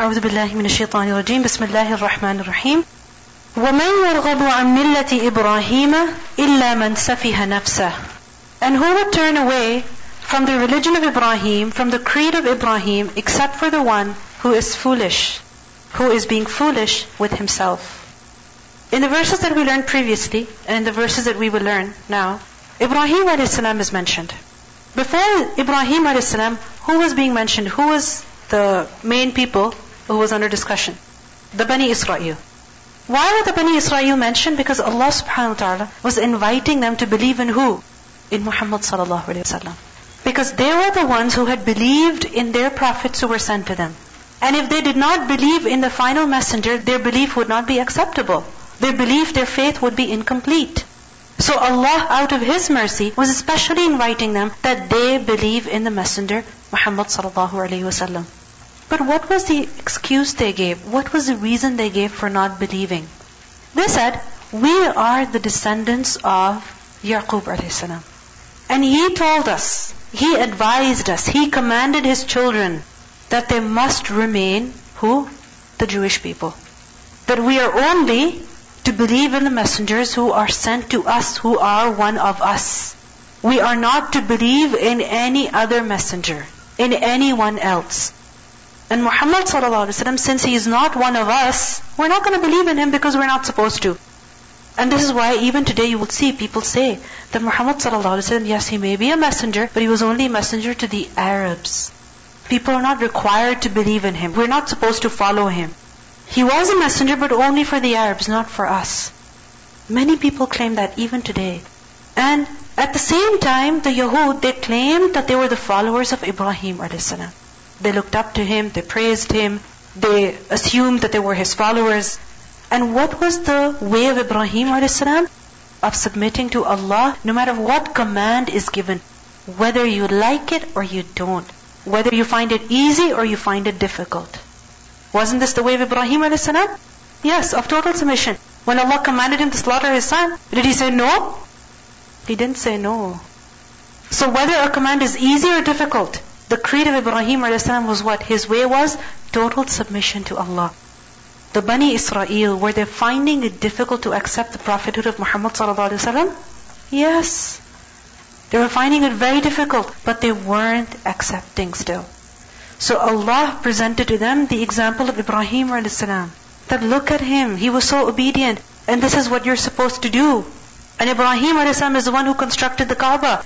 أعوذ بالله من الشيطان الرجيم بسم الله الرحمن الرحيم ومن يرغب عن ملة إبراهيم إلا من سفه نفسه And who would turn away from the religion of Ibrahim, from the creed of Ibrahim, except for the one who is foolish, who is being foolish with himself. In the verses that we learned previously, and in the verses that we will learn now, Ibrahim a.s. is mentioned. Before Ibrahim a.s., who was being mentioned? Who was the main people who was under discussion? The Bani Israel. Why were the Bani Israel mentioned? Because Allah subhanahu wa ta'ala was inviting them to believe in who? In Muhammad sallallahu alayhi wa Because they were the ones who had believed in their prophets who were sent to them. And if they did not believe in the final messenger, their belief would not be acceptable. Their belief, their faith would be incomplete. So Allah, out of His mercy, was especially inviting them that they believe in the Messenger, Muhammad sallallahu alaihi wasallam. But what was the excuse they gave? What was the reason they gave for not believing? They said, we are the descendants of Yaqub alayhi salam. And he told us, he advised us, he commanded his children that they must remain who? The Jewish people. That we are only to believe in the messengers who are sent to us, who are one of us. We are not to believe in any other messenger, in anyone else. And Muhammad ﷺ, since he is not one of us, we're not going to believe in him because we're not supposed to. And this is why even today you will see people say that Muhammad ﷺ, yes, he may be a messenger, but he was only a messenger to the Arabs. People are not required to believe in him. We're not supposed to follow him. He was a messenger, but only for the Arabs, not for us. Many people claim that even today. And at the same time, the Yahud, they claimed that they were the followers of Ibrahim a.s. They looked up to him, they praised him, they assumed that they were his followers. And what was the way of Ibrahim a.s.? Of submitting to Allah, no matter what command is given, whether you like it or you don't, whether you find it easy or you find it difficult. Wasn't this the way of Ibrahim a.s.? Yes, of total submission. When Allah commanded him to slaughter his son, did he say no? He didn't say no. So whether a command is easy or difficult, the creed of Ibrahim a.s. was what? His way was total submission to Allah. The Bani Israel, were they finding it difficult to accept the prophethood of Muhammad sallallahu Yes. They were finding it very difficult, but they weren't accepting still. So Allah presented to them the example of Ibrahim a.s. That look at him, he was so obedient, and this is what you're supposed to do. And Ibrahim a.s. is the one who constructed the Kaaba.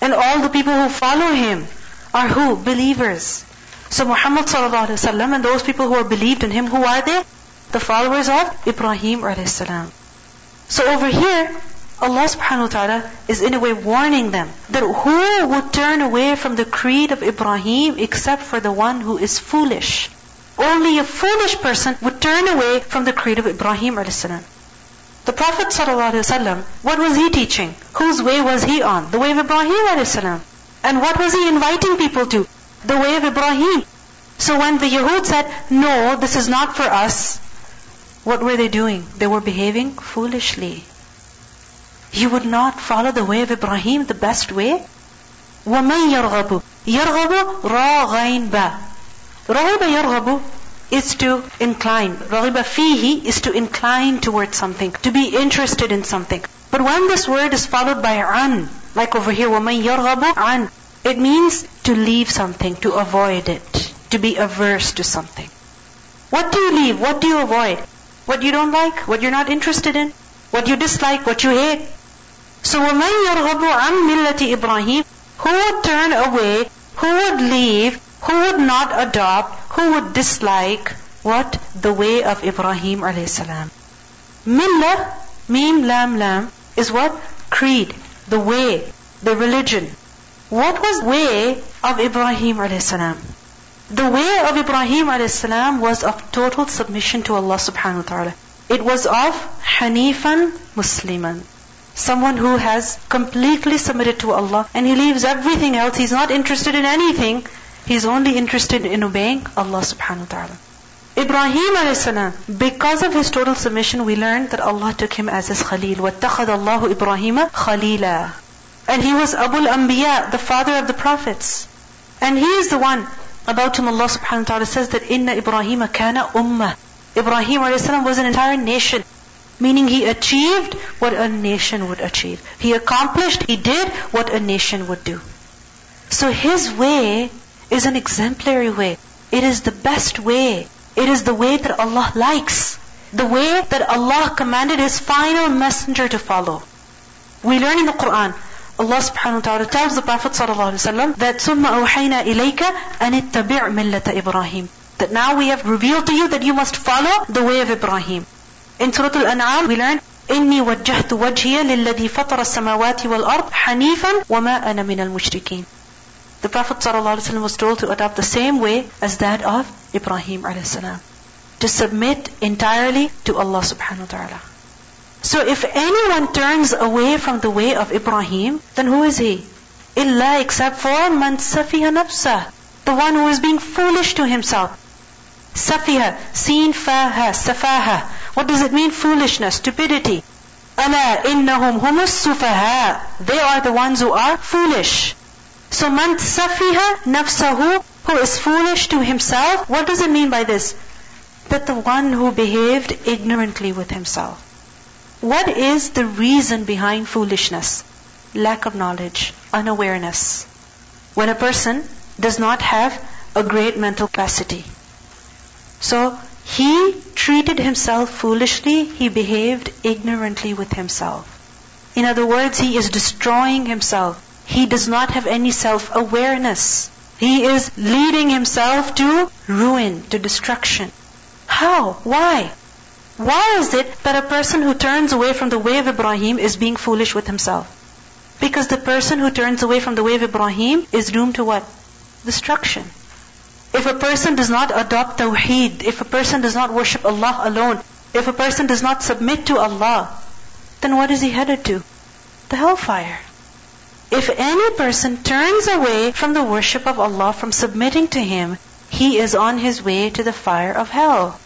And all the people who follow him are who? Believers. So Muhammad a.s. and those people who are believed in him, who are they? The followers of Ibrahim a.s. So over here, Allah subhanahu wa ta'ala is in a way warning them that who would turn away from the creed of Ibrahim except for the one who is foolish. Only a foolish person would turn away from the creed of Ibrahim a.s. The Prophet ﷺ, what was he teaching? Whose way was he on? The way of Ibrahim a.s. And what was he inviting people to? The way of Ibrahim. So when the Yahud said, no, this is not for us, what were they doing? They were behaving foolishly. You would not follow the way of Ibrahim, the best way? وَمَنْ يَرْغَبُ يَرْغَبُ رَاغَيْنْ بَا رَغِبَ يَرْغَبُ is to incline. رَغِبَ فِيهِ is to incline towards something, to be interested in something. But when this word is followed by an, like over here, وَمَنْ يَرْغَبُ an, it means to leave something, to avoid it, to be averse to something. What do you leave? What do you avoid? What you don't like? What you're not interested in? What you dislike? What you hate? So وَمَنْ يَرْغَبُ عَنْ مِلَّةِ إِبْرَاهِيمَ Who would turn away, who would leave, who would not adopt, who would dislike what? The way of Ibrahim alayhi salam. Millah, mim lam lam, is what? Creed, the way, the religion. What was way of Ibrahim salam? The way of Ibrahim salam was of total submission to Allah subhanahu wa ta'ala. It was of Hanifan Musliman. Someone who has completely submitted to Allah and he leaves everything else. He's not interested in anything. He's only interested in obeying Allah subhanahu wa ta'ala. Ibrahim a.s. because of his total submission, we learned that Allah took him as his Khalil. وَاتَّخَذَ اللَّهُ إِبْرَاهِيمَ خَلِيلًا And he was Abul Anbiya, the father of the prophets. And he is the one About him Allah subhanahu wa ta'ala says that inna Ibrahim kana ummah. Ibrahim alayhi was an entire nation. Meaning he achieved what a nation would achieve. He accomplished, he did what a nation would do. So his way is an exemplary way. It is the best way. It is the way that Allah likes. The way that Allah commanded His final messenger to follow. We learn in the Quran, Allah subhanahu wa ta'ala tells the Prophet sallallahu alaihi wasallam that ثُمَّ أَوْحَيْنَا إِلَيْكَ أَنِ اتَّبِعْ مِلَّةَ إِبْرَاهِيمَ That now we have revealed to you that you must follow the way of Ibrahim. In Surah Al-An'am, we learn, إني وجهت وجهي للذي فطر السماوات والأرض حنيفا وما أنا من المشركين. The Prophet ﷺ was told to adopt the same way as that of Ibrahim ﷺ. To submit entirely to Allah subhanahu wa ta'ala. So if anyone turns away from the way of Ibrahim, then who is he? Illa except for man safiha nafsa. The one who is being foolish to himself. Safiha, seen faha, safaha. What does it mean? Foolishness, stupidity. Ala innahum humus sufaha. They are the ones who are foolish. So man safiha nafsahu, who is foolish to himself. What does it mean by this? That the one who behaved ignorantly with himself. What is the reason behind foolishness? Lack of knowledge, unawareness. When a person does not have a great mental capacity. So he treated himself foolishly, he behaved ignorantly with himself. In other words, he is destroying himself. He does not have any self-awareness. He is leading himself to ruin, to destruction. How? Why? Why is it that a person who turns away from the way of Ibrahim is being foolish with himself? Because the person who turns away from the way of Ibrahim is doomed to what? Destruction. If a person does not adopt Tawheed, if a person does not worship Allah alone, if a person does not submit to Allah, then what is he headed to? The hellfire. If any person turns away from the worship of Allah, from submitting to Him, he is on his way to the fire of hell.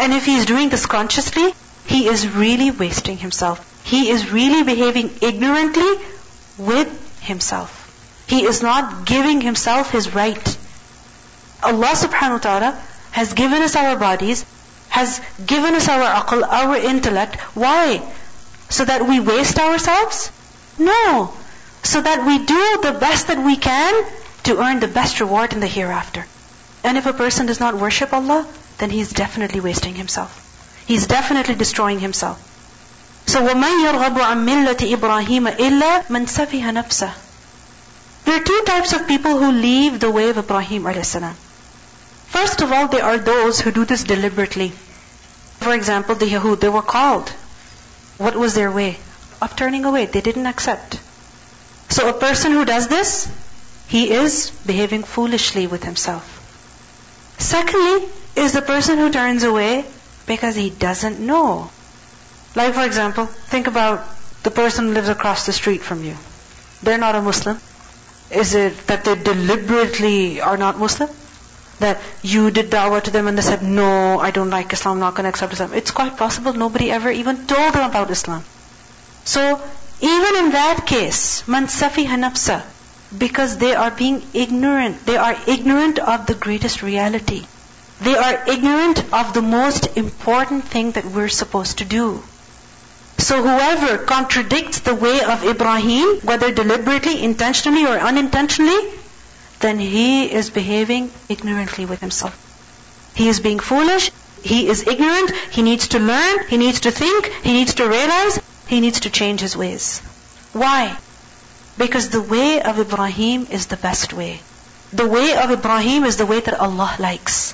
And if he is doing this consciously, he is really wasting himself. He is really behaving ignorantly with himself. He is not giving himself his right. Allah subhanahu wa ta'ala has given us our bodies, has given us our aql, our intellect. Why? So that we waste ourselves? No So that we do the best that we can to earn the best reward in the hereafter. And if a person does not worship Allah, then he is definitely wasting himself. He's definitely destroying himself. So وَمَنْ يَرْغَبُ عَنْ مِلَّةِ إِبْرَاهِيمَ إِلَّا مَنْ سَفِهَ نَفْسَهُ There are two types of people who leave the way of Ibrahim a.s. First of all, there are those who do this deliberately. For example, the Yahud, they were called. What was their way? Of turning away. They didn't accept. So a person who does this, he is behaving foolishly with himself. Secondly, is the person who turns away because he doesn't know. Like for example, think about the person who lives across the street from you. They're not a Muslim. Is it that they deliberately are not Muslim? that you did da'wah to them and they said, no, I don't like Islam, I'm not going to accept Islam. It's quite possible nobody ever even told them about Islam. So, even in that case, man safiha nafsa, because they are being ignorant. They are ignorant of the greatest reality. They are ignorant of the most important thing that we're supposed to do. So whoever contradicts the way of Ibrahim, whether deliberately, intentionally or unintentionally, then he is behaving ignorantly with himself. He is being foolish, he is ignorant, he needs to learn, he needs to think, he needs to realize, he needs to change his ways. Why? Because the way of Ibrahim is the best way. The way of Ibrahim is the way that Allah likes.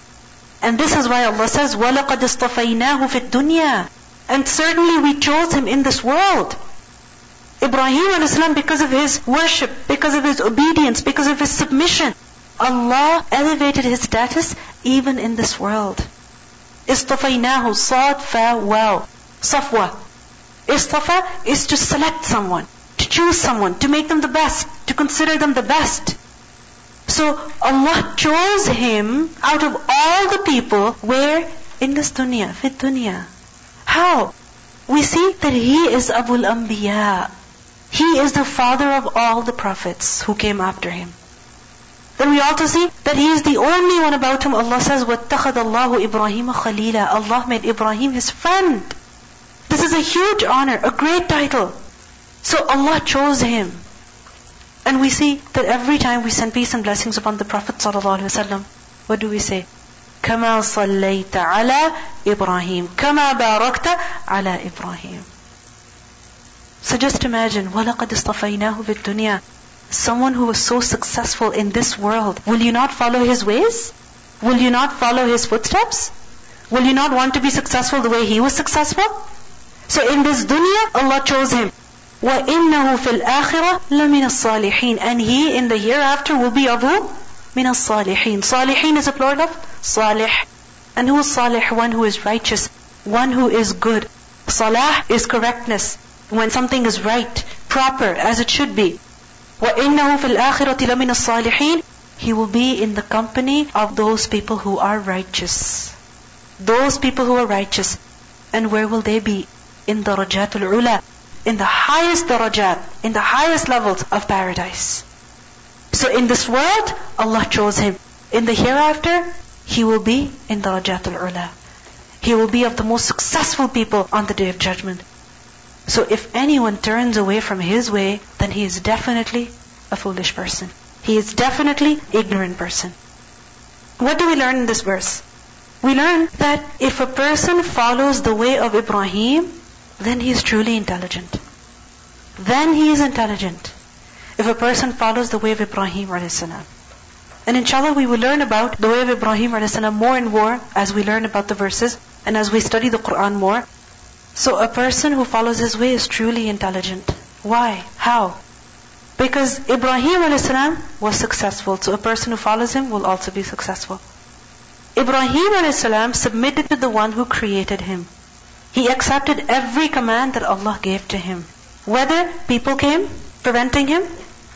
And this is why Allah says, وَلَقَدْ اصْطَفَيْنَاهُ فِي الدُّنْيَا And certainly we chose him in this world. Ibrahim a.s. because of his worship, because of his obedience, because of his submission, Allah elevated his status even in this world. Istafaynahu, sad, fa, well. Safwa. Istafa is to select someone, to choose someone, to make them the best, to consider them the best. So Allah chose him out of all the people where? In this dunya, fit dunya. How? We see that he is Abul Anbiya. He is the father of all the prophets who came after him. Then we also see that he is the only one about whom Allah says, وَاتَّخَذَ اللَّهُ إِبْرَاهِيمَ خَلِيلًا Allah made Ibrahim his friend. This is a huge honor, a great title. So Allah chose him. And we see that every time we send peace and blessings upon the Prophet ﷺ, what do we say? كما صليت على إبراهيم كما باركت على إبراهيم So just imagine وَلَقَدْ اصْطَفَيْنَاهُ فِي الدُّنْيا Someone who was so successful in this world, will you not follow his ways? Will you not follow his footsteps? Will you not want to be successful the way he was successful? So in this dunya, Allah chose him. وَإِنَّهُ فِي الْآخِرَةِ لَمِنَ الصَّالِحِينَ And he in the hereafter will be of who? مِنَ الصَّالِحِينَ Salihin is a plural of salih. And who is salih? One who is righteous. One who is good. Salah is correctness. When something is right, proper, as it should be. وَإِنَّهُ فِي الْآخِرَةِ لَمِنَ الصَّالِحِينَ He will be in the company of those people who are righteous. Those people who are righteous. And where will they be? In the rajatul ula in the highest darajat, in the highest levels of paradise. So in this world, Allah chose him. In the hereafter, he will be in the darajatul ula. He will be of the most successful people on the day of judgment. So if anyone turns away from his way, then he is definitely a foolish person. He is definitely ignorant person. What do we learn in this verse? We learn that if a person follows the way of Ibrahim, then he is truly intelligent. Then he is intelligent. If a person follows the way of Ibrahim a.s. And inshallah we will learn about the way of Ibrahim a.s. more and more as we learn about the verses and as we study the Quran more. So a person who follows his way is truly intelligent. Why? How? Because Ibrahim a.s. was successful, so a person who follows him will also be successful. Ibrahim a.s. submitted to the one who created him. He accepted every command that Allah gave to him. Whether people came preventing him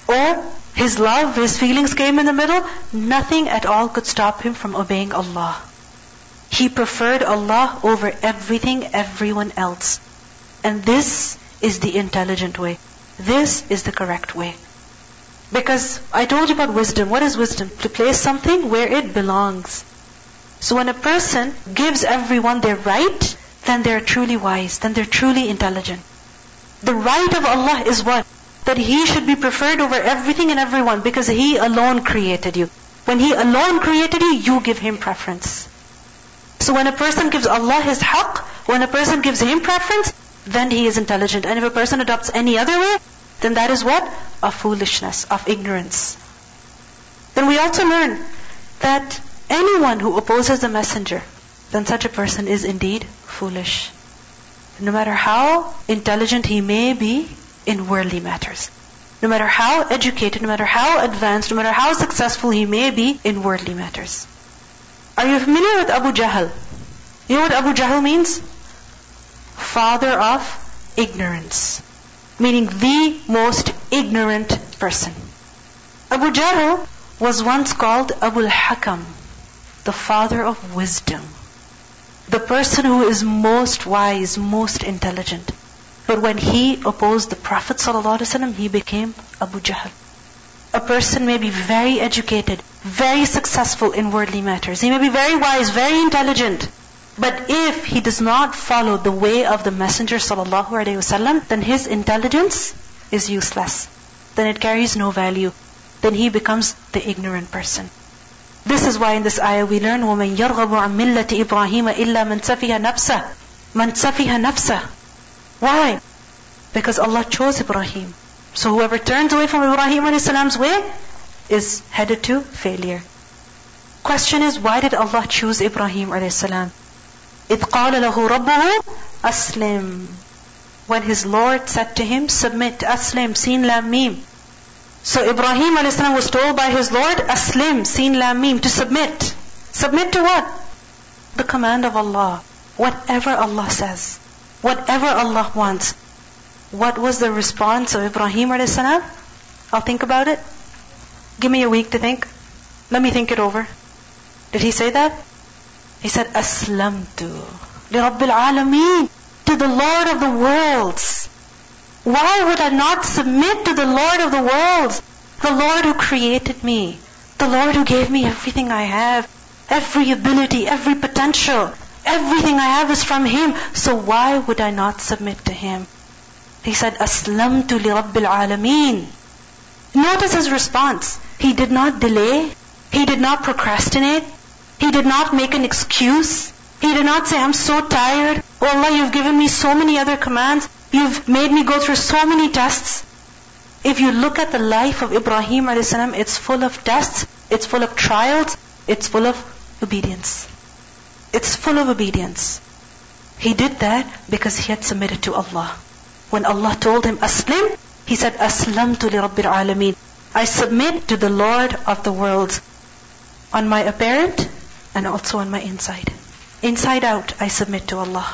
or his love, his feelings came in the middle, nothing at all could stop him from obeying Allah. He preferred Allah over everything, everyone else. And this is the intelligent way. This is the correct way. Because I told you about wisdom. What is wisdom? To place something where it belongs. So when a person gives everyone their right, then they're truly wise, then they're truly intelligent. The right of Allah is what? That He should be preferred over everything and everyone because He alone created you. When He alone created you, you give Him preference. So when a person gives Allah His haqq, when a person gives Him preference, then he is intelligent. And if a person adopts any other way, then that is what? A foolishness, of ignorance. Then we also learn that anyone who opposes the messenger, then such a person is indeed foolish. No matter how intelligent he may be in worldly matters. No matter how educated, no matter how advanced, no matter how successful he may be in worldly matters. Are you familiar with Abu Jahl? You know what Abu Jahl means? Father of ignorance. Meaning the most ignorant person. Abu Jahl was once called Abu al-Hakam, the father of wisdom the person who is most wise, most intelligent. But when he opposed the Prophet ﷺ, he became Abu Jahl. A person may be very educated, very successful in worldly matters. He may be very wise, very intelligent. But if he does not follow the way of the Messenger ﷺ, then his intelligence is useless. Then it carries no value. Then he becomes the ignorant person. This is why in this ayah we learn وَمَن يَرْغَبُ عَن مِلَّةِ إِبْرَاهِيمَ إِلَّا مَن سَفِهَ نَفْسَهُ مَن سَفِهَ نَفْسَهُ Why? Because Allah chose Ibrahim. So whoever turns away from Ibrahim a.s. way is headed to failure. Question is, why did Allah choose Ibrahim a.s.? إِذْ قَالَ لَهُ رَبُّهُ أَسْلِمْ When his Lord said to him, submit, aslim, sin lam mim. So Ibrahim a.s. was told by his Lord, Aslim, sin lam mim, to submit. Submit to what? The command of Allah. Whatever Allah says. Whatever Allah wants. What was the response of Ibrahim a.s.? I'll think about it. Give me a week to think. Let me think it over. Did he say that? He said, Aslamtu. لِرَبِّ الْعَالَمِينَ To the Lord of the worlds. Why would I not submit to the Lord of the worlds? The Lord who created me. The Lord who gave me everything I have, every ability, every potential, everything I have is from Him. So why would I not submit to Him? He said, Aslamtu li Rabbil Alameen. Notice his response. He did not delay. He did not procrastinate. He did not make an excuse. He did not say, I'm so tired. Oh Allah, you've given me so many other commands. You've made me go through so many tests. If you look at the life of Ibrahim a.s., it's full of tests, it's full of trials, it's full of obedience. It's full of obedience. He did that because he had submitted to Allah. When Allah told him, Aslim, he said, Aslamtu li Rabbil Alameen. I submit to the Lord of the worlds. On my apparent and also on my inside. Inside out, I submit to Allah.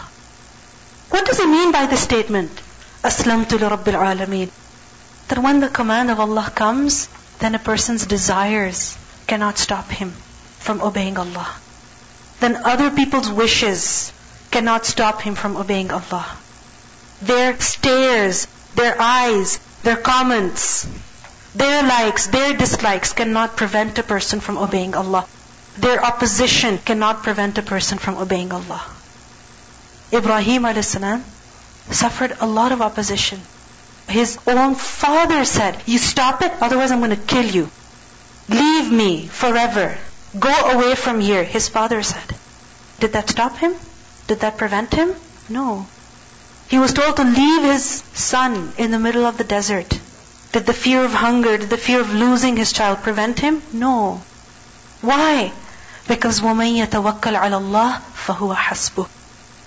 What does he mean by the statement? Aslamtu li Rabbil Alameen. That when the command of Allah comes, then a person's desires cannot stop him from obeying Allah. Then other people's wishes cannot stop him from obeying Allah. Their stares, their eyes, their comments, their likes, their dislikes cannot prevent a person from obeying Allah. Their opposition cannot prevent a person from obeying Allah. Ibrahim a.s. suffered a lot of opposition. His own father said, You stop it, otherwise I'm going to kill you. Leave me forever. Go away from here, his father said. Did that stop him? Did that prevent him? No. He was told to leave his son in the middle of the desert. Did the fear of hunger, did the fear of losing his child prevent him? No. Why? Because وَمَن يَتَوَكَّلْ عَلَى اللَّهِ فَهُوَ حَسْبُهُ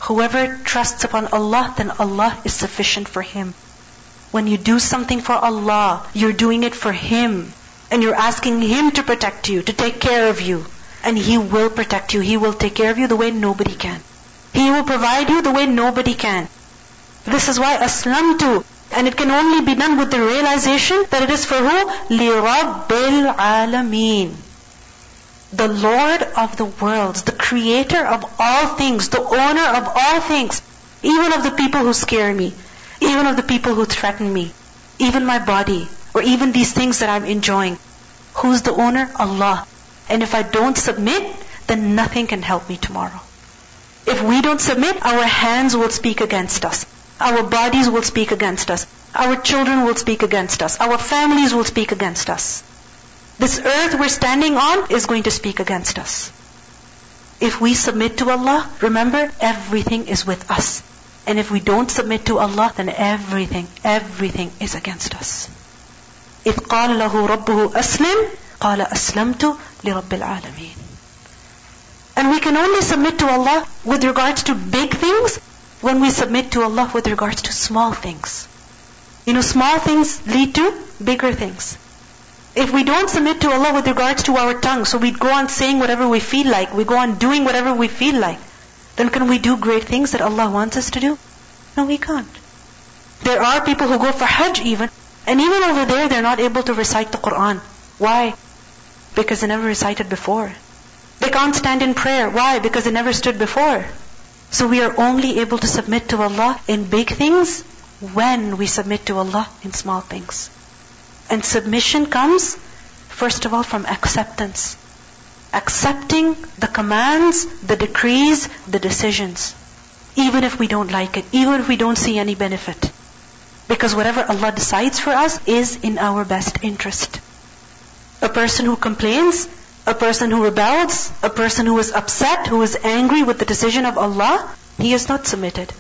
Whoever trusts upon Allah, then Allah is sufficient for him. When you do something for Allah, you're doing it for Him. And you're asking Him to protect you, to take care of you. And He will protect you. He will take care of you the way nobody can. He will provide you the way nobody can. This is why Aslamtu. And it can only be done with the realization that it is for who? لِرَبِّ الْعَالَمِينَ the Lord of the worlds, the creator of all things, the owner of all things, even of the people who scare me, even of the people who threaten me, even my body, or even these things that I'm enjoying. Who's the owner? Allah. And if I don't submit, then nothing can help me tomorrow. If we don't submit, our hands will speak against us. Our bodies will speak against us. Our children will speak against us. Our families will speak against us. This earth we're standing on is going to speak against us. If we submit to Allah, remember, everything is with us. And if we don't submit to Allah, then everything, everything is against us. إذ قال له ربه أسلم قال أسلمت لرب العالمين And we can only submit to Allah with regards to big things when we submit to Allah with regards to small things. You know, small things lead to bigger things. If we don't submit to Allah with regards to our tongue, so we go on saying whatever we feel like, we go on doing whatever we feel like, then can we do great things that Allah wants us to do? No, we can't. There are people who go for Hajj even, and even over there they're not able to recite the Quran. Why? Because they never recited before. They can't stand in prayer. Why? Because they never stood before. So we are only able to submit to Allah in big things when we submit to Allah in small things. And submission comes, first of all, from acceptance accepting the commands, the decrees, the decisions. Even if we don't like it, even if we don't see any benefit. Because whatever Allah decides for us is in our best interest. A person who complains, a person who rebels, a person who is upset, who is angry with the decision of Allah, he is not submitted.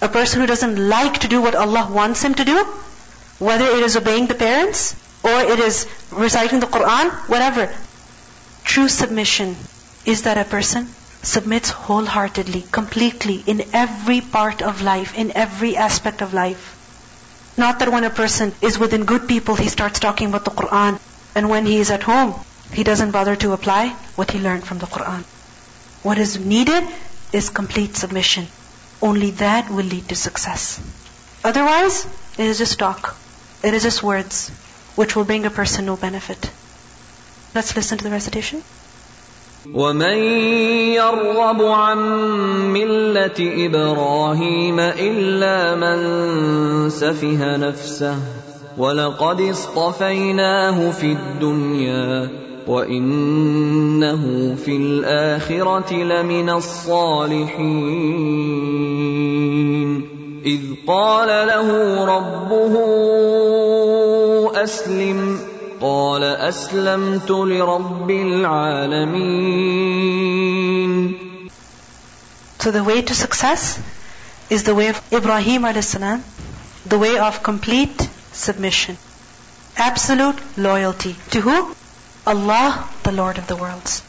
A person who doesn't like to do what Allah wants him to do, whether it is obeying the parents, or it is reciting the Quran, whatever, True submission is that a person submits wholeheartedly, completely, in every part of life, in every aspect of life. Not that when a person is within good people, he starts talking about the Quran, and when he is at home, he doesn't bother to apply what he learned from the Quran. What is needed is complete submission. Only that will lead to success. Otherwise, it is just talk. It is just words, which will bring a person no benefit. Let's listen to the recitation. ومن يرغب عن مله إبراهيم الا من سفه نفسه ولقد اصطفيناه في الدنيا وانه في الاخره لمن الصالحين اذ قال له ربه اسلم قال اسلمت لرب العالمين So the way to success is the way of Ibrahim a.s., the way of complete submission. Absolute loyalty. To who? Allah, the Lord of the worlds.